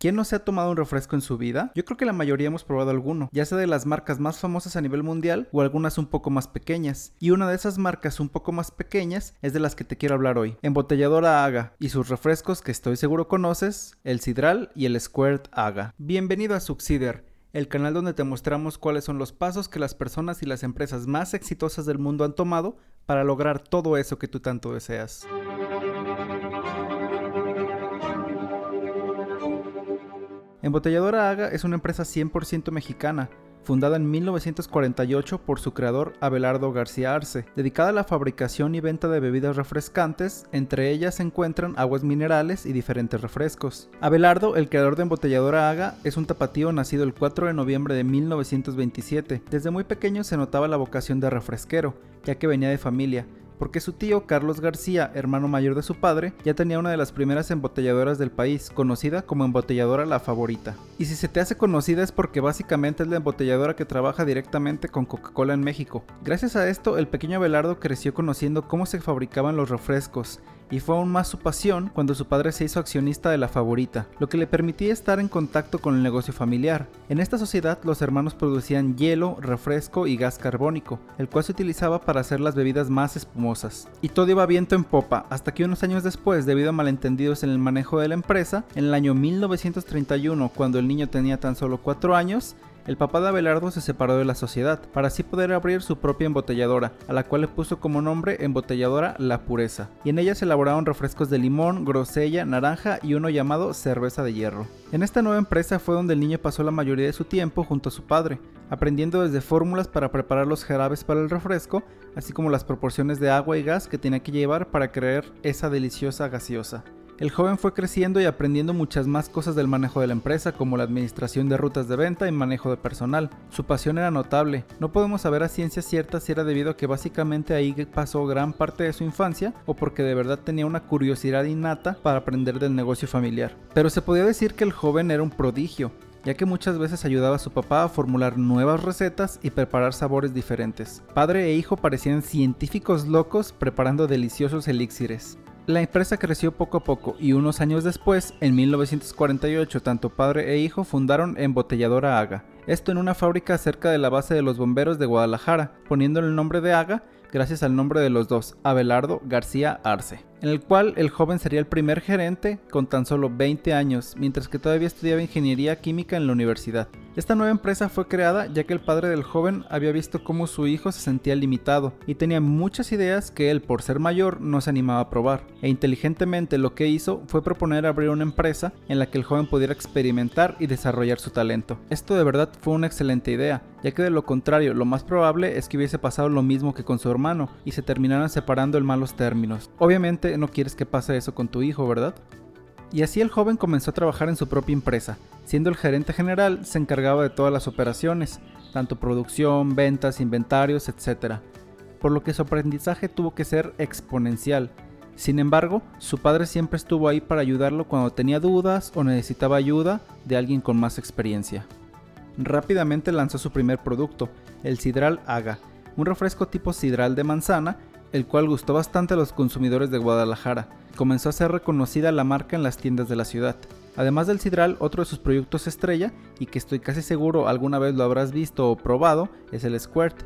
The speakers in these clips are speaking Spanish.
¿Quién no se ha tomado un refresco en su vida? Yo creo que la mayoría hemos probado alguno, ya sea de las marcas más famosas a nivel mundial o algunas un poco más pequeñas. Y una de esas marcas un poco más pequeñas es de las que te quiero hablar hoy. Embotelladora Aga y sus refrescos que estoy seguro conoces, el Sidral y el Squirt Aga. Bienvenido a Succider el canal donde te mostramos cuáles son los pasos que las personas y las empresas más exitosas del mundo han tomado para lograr todo eso que tú tanto deseas. Embotelladora Aga es una empresa 100% mexicana, fundada en 1948 por su creador Abelardo García Arce, dedicada a la fabricación y venta de bebidas refrescantes, entre ellas se encuentran aguas minerales y diferentes refrescos. Abelardo, el creador de Embotelladora Aga, es un tapatío nacido el 4 de noviembre de 1927. Desde muy pequeño se notaba la vocación de refresquero, ya que venía de familia, porque su tío Carlos García, hermano mayor de su padre, ya tenía una de las primeras embotelladoras del país, conocida como embotelladora La Favorita. Y si se te hace conocida es porque básicamente es la embotelladora que trabaja directamente con Coca-Cola en México. Gracias a esto, el pequeño Abelardo creció conociendo cómo se fabricaban los refrescos y fue aún más su pasión cuando su padre se hizo accionista de la favorita, lo que le permitía estar en contacto con el negocio familiar. En esta sociedad los hermanos producían hielo, refresco y gas carbónico, el cual se utilizaba para hacer las bebidas más espumosas. Y todo iba viento en popa, hasta que unos años después, debido a malentendidos en el manejo de la empresa, en el año 1931, cuando el niño tenía tan solo 4 años, el papá de Abelardo se separó de la sociedad para así poder abrir su propia embotelladora, a la cual le puso como nombre embotelladora La Pureza, y en ella se elaboraron refrescos de limón, grosella, naranja y uno llamado cerveza de hierro. En esta nueva empresa fue donde el niño pasó la mayoría de su tiempo junto a su padre, aprendiendo desde fórmulas para preparar los jarabes para el refresco, así como las proporciones de agua y gas que tenía que llevar para crear esa deliciosa gaseosa. El joven fue creciendo y aprendiendo muchas más cosas del manejo de la empresa, como la administración de rutas de venta y manejo de personal. Su pasión era notable. No podemos saber a ciencia cierta si era debido a que básicamente ahí pasó gran parte de su infancia o porque de verdad tenía una curiosidad innata para aprender del negocio familiar. Pero se podía decir que el joven era un prodigio ya que muchas veces ayudaba a su papá a formular nuevas recetas y preparar sabores diferentes. Padre e hijo parecían científicos locos preparando deliciosos elixires. La empresa creció poco a poco y unos años después, en 1948, tanto padre e hijo fundaron Embotelladora Aga, esto en una fábrica cerca de la base de los bomberos de Guadalajara, poniendo el nombre de Aga gracias al nombre de los dos, Abelardo García Arce en el cual el joven sería el primer gerente con tan solo 20 años, mientras que todavía estudiaba ingeniería química en la universidad. Esta nueva empresa fue creada ya que el padre del joven había visto cómo su hijo se sentía limitado y tenía muchas ideas que él, por ser mayor, no se animaba a probar. E inteligentemente lo que hizo fue proponer abrir una empresa en la que el joven pudiera experimentar y desarrollar su talento. Esto de verdad fue una excelente idea, ya que de lo contrario, lo más probable es que hubiese pasado lo mismo que con su hermano y se terminaran separando en malos términos. Obviamente no quieres que pase eso con tu hijo, ¿verdad? Y así el joven comenzó a trabajar en su propia empresa. Siendo el gerente general, se encargaba de todas las operaciones, tanto producción, ventas, inventarios, etc. Por lo que su aprendizaje tuvo que ser exponencial. Sin embargo, su padre siempre estuvo ahí para ayudarlo cuando tenía dudas o necesitaba ayuda de alguien con más experiencia. Rápidamente lanzó su primer producto, el Sidral Aga, un refresco tipo sidral de manzana el cual gustó bastante a los consumidores de Guadalajara. Comenzó a ser reconocida la marca en las tiendas de la ciudad. Además del sidral, otro de sus productos estrella, y que estoy casi seguro alguna vez lo habrás visto o probado, es el Squirt,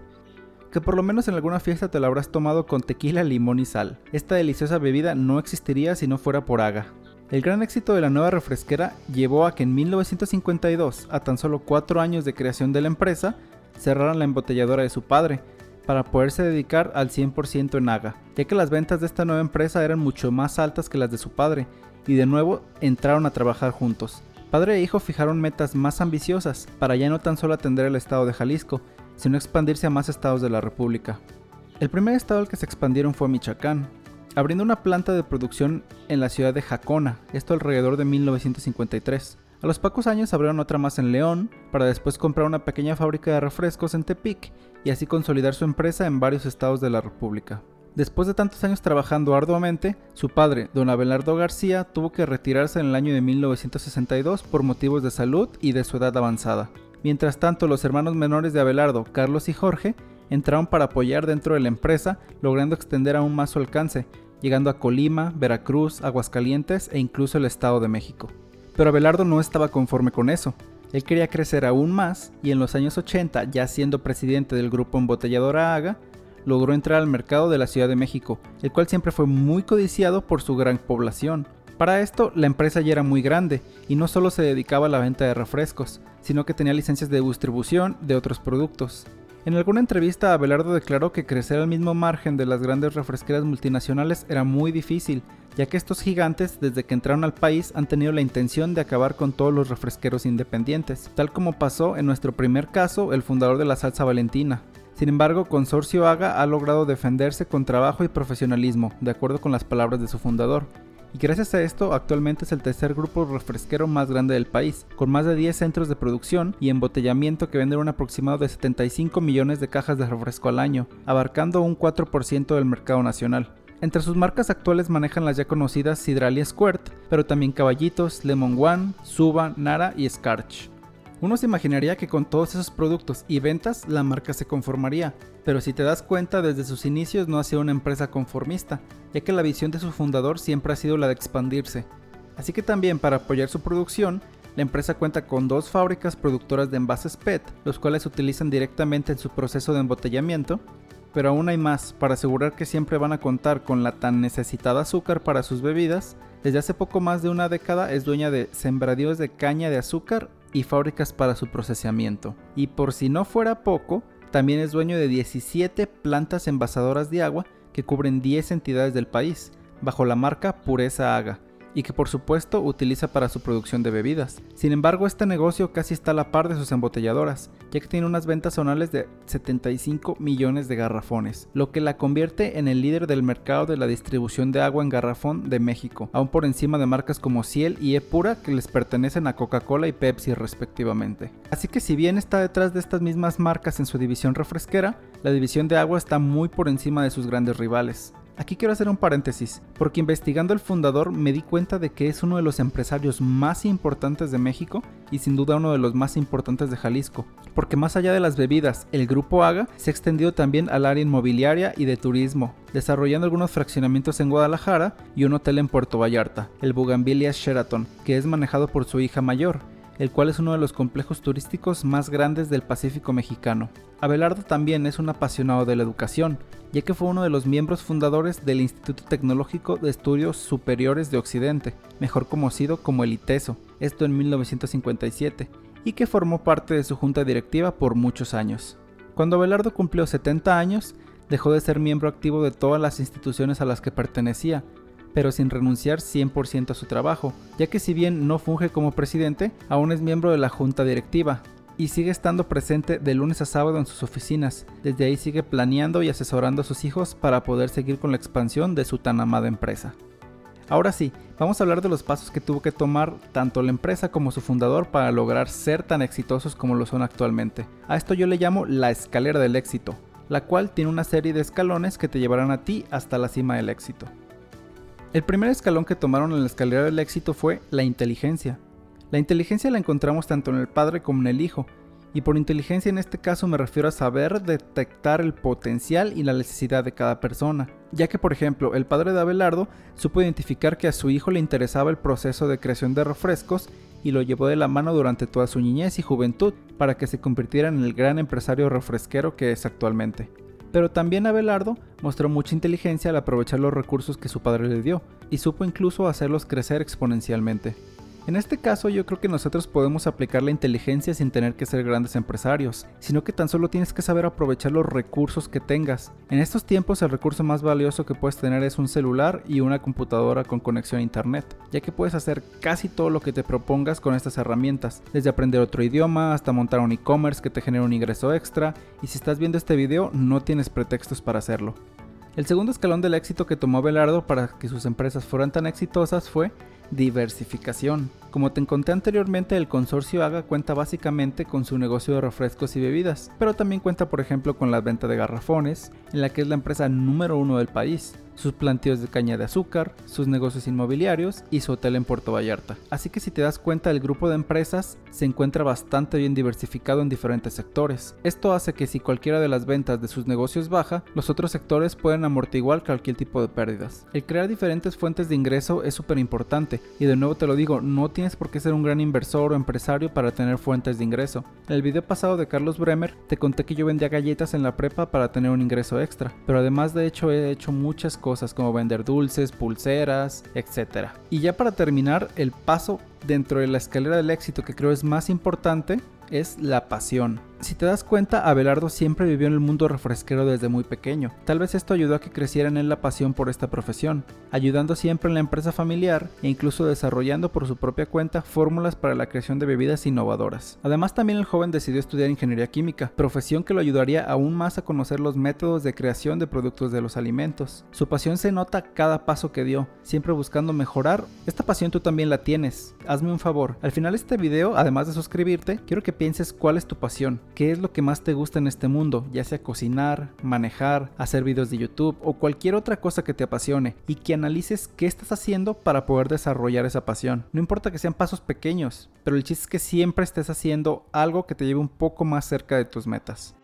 que por lo menos en alguna fiesta te lo habrás tomado con tequila, limón y sal. Esta deliciosa bebida no existiría si no fuera por Aga. El gran éxito de la nueva refresquera llevó a que en 1952, a tan solo 4 años de creación de la empresa, cerraran la embotelladora de su padre, para poderse dedicar al 100% en Aga, ya que las ventas de esta nueva empresa eran mucho más altas que las de su padre, y de nuevo entraron a trabajar juntos. Padre e hijo fijaron metas más ambiciosas para ya no tan solo atender el estado de Jalisco, sino expandirse a más estados de la República. El primer estado al que se expandieron fue Michoacán, abriendo una planta de producción en la ciudad de Jacona, esto alrededor de 1953. A los pocos años abrieron otra más en León, para después comprar una pequeña fábrica de refrescos en Tepic y así consolidar su empresa en varios estados de la República. Después de tantos años trabajando arduamente, su padre, don Abelardo García, tuvo que retirarse en el año de 1962 por motivos de salud y de su edad avanzada. Mientras tanto, los hermanos menores de Abelardo, Carlos y Jorge, entraron para apoyar dentro de la empresa, logrando extender aún más su alcance, llegando a Colima, Veracruz, Aguascalientes e incluso el Estado de México. Pero Abelardo no estaba conforme con eso. Él quería crecer aún más y en los años 80, ya siendo presidente del grupo embotelladora AGA, logró entrar al mercado de la Ciudad de México, el cual siempre fue muy codiciado por su gran población. Para esto, la empresa ya era muy grande y no solo se dedicaba a la venta de refrescos, sino que tenía licencias de distribución de otros productos. En alguna entrevista, Abelardo declaró que crecer al mismo margen de las grandes refresqueras multinacionales era muy difícil, ya que estos gigantes, desde que entraron al país, han tenido la intención de acabar con todos los refresqueros independientes, tal como pasó en nuestro primer caso, el fundador de la salsa Valentina. Sin embargo, Consorcio Haga ha logrado defenderse con trabajo y profesionalismo, de acuerdo con las palabras de su fundador, y gracias a esto actualmente es el tercer grupo refresquero más grande del país, con más de 10 centros de producción y embotellamiento que venden un aproximado de 75 millones de cajas de refresco al año, abarcando un 4% del mercado nacional. Entre sus marcas actuales manejan las ya conocidas Sidral y Squirt, pero también Caballitos, Lemon One, Suba, Nara y Scarch. Uno se imaginaría que con todos esos productos y ventas la marca se conformaría, pero si te das cuenta desde sus inicios no ha sido una empresa conformista, ya que la visión de su fundador siempre ha sido la de expandirse. Así que también para apoyar su producción, la empresa cuenta con dos fábricas productoras de envases PET, los cuales se utilizan directamente en su proceso de embotellamiento, pero aún hay más, para asegurar que siempre van a contar con la tan necesitada azúcar para sus bebidas, desde hace poco más de una década es dueña de sembradíos de caña de azúcar y fábricas para su procesamiento. Y por si no fuera poco, también es dueño de 17 plantas envasadoras de agua que cubren 10 entidades del país, bajo la marca Pureza Haga, y que por supuesto utiliza para su producción de bebidas. Sin embargo, este negocio casi está a la par de sus embotelladoras, ya que tiene unas ventas anuales de 75 millones de garrafones, lo que la convierte en el líder del mercado de la distribución de agua en garrafón de México, aún por encima de marcas como Ciel y Epura que les pertenecen a Coca-Cola y Pepsi respectivamente. Así que si bien está detrás de estas mismas marcas en su división refresquera, la división de agua está muy por encima de sus grandes rivales. Aquí quiero hacer un paréntesis, porque investigando al fundador me di cuenta de que es uno de los empresarios más importantes de México y sin duda uno de los más importantes de Jalisco, porque más allá de las bebidas, el grupo AGA se ha extendido también al área inmobiliaria y de turismo, desarrollando algunos fraccionamientos en Guadalajara y un hotel en Puerto Vallarta, el Bugambilia Sheraton, que es manejado por su hija mayor, el cual es uno de los complejos turísticos más grandes del Pacífico mexicano. Abelardo también es un apasionado de la educación, ya que fue uno de los miembros fundadores del Instituto Tecnológico de Estudios Superiores de Occidente, mejor conocido como el ITESO, esto en 1957, y que formó parte de su junta directiva por muchos años. Cuando Abelardo cumplió 70 años, dejó de ser miembro activo de todas las instituciones a las que pertenecía, pero sin renunciar 100% a su trabajo, ya que si bien no funge como presidente, aún es miembro de la junta directiva, y sigue estando presente de lunes a sábado en sus oficinas. Desde ahí sigue planeando y asesorando a sus hijos para poder seguir con la expansión de su tan amada empresa. Ahora sí, vamos a hablar de los pasos que tuvo que tomar tanto la empresa como su fundador para lograr ser tan exitosos como lo son actualmente. A esto yo le llamo la escalera del éxito, la cual tiene una serie de escalones que te llevarán a ti hasta la cima del éxito. El primer escalón que tomaron en la escalera del éxito fue la inteligencia. La inteligencia la encontramos tanto en el padre como en el hijo, y por inteligencia en este caso me refiero a saber detectar el potencial y la necesidad de cada persona, ya que por ejemplo el padre de Abelardo supo identificar que a su hijo le interesaba el proceso de creación de refrescos y lo llevó de la mano durante toda su niñez y juventud para que se convirtiera en el gran empresario refresquero que es actualmente. Pero también Abelardo mostró mucha inteligencia al aprovechar los recursos que su padre le dio, y supo incluso hacerlos crecer exponencialmente. En este caso yo creo que nosotros podemos aplicar la inteligencia sin tener que ser grandes empresarios, sino que tan solo tienes que saber aprovechar los recursos que tengas. En estos tiempos el recurso más valioso que puedes tener es un celular y una computadora con conexión a internet, ya que puedes hacer casi todo lo que te propongas con estas herramientas, desde aprender otro idioma hasta montar un e-commerce que te genere un ingreso extra, y si estás viendo este video no tienes pretextos para hacerlo. El segundo escalón del éxito que tomó Belardo para que sus empresas fueran tan exitosas fue Diversificación. Como te conté anteriormente, el consorcio Haga cuenta básicamente con su negocio de refrescos y bebidas, pero también cuenta por ejemplo con la venta de garrafones, en la que es la empresa número uno del país, sus plantíos de caña de azúcar, sus negocios inmobiliarios y su hotel en Puerto Vallarta. Así que si te das cuenta, el grupo de empresas se encuentra bastante bien diversificado en diferentes sectores. Esto hace que si cualquiera de las ventas de sus negocios baja, los otros sectores pueden amortiguar cualquier tipo de pérdidas. El crear diferentes fuentes de ingreso es súper importante, Y de nuevo te lo digo, no tienes por qué ser un gran inversor o empresario para tener fuentes de ingreso. En el video pasado de Carlos Bremer te conté que yo vendía galletas en la prepa para tener un ingreso extra, pero además de hecho he hecho muchas cosas como vender dulces, pulseras, etc. Y ya para terminar, el paso dentro de la escalera del éxito que creo es más importante es la pasión. Si te das cuenta, Abelardo siempre vivió en el mundo refresquero desde muy pequeño. Tal vez esto ayudó a que creciera en él la pasión por esta profesión, ayudando siempre en la empresa familiar e incluso desarrollando por su propia cuenta fórmulas para la creación de bebidas innovadoras. Además, también el joven decidió estudiar ingeniería química, profesión que lo ayudaría aún más a conocer los métodos de creación de productos de los alimentos. Su pasión se nota cada paso que dio, siempre buscando mejorar. Esta pasión tú también la tienes. Hazme un favor, al final de este video, además de suscribirte, quiero que pienses cuál es tu pasión qué es lo que más te gusta en este mundo, ya sea cocinar, manejar, hacer videos de YouTube o cualquier otra cosa que te apasione y que analices qué estás haciendo para poder desarrollar esa pasión. No importa que sean pasos pequeños, pero el chiste es que siempre estés haciendo algo que te lleve un poco más cerca de tus metas.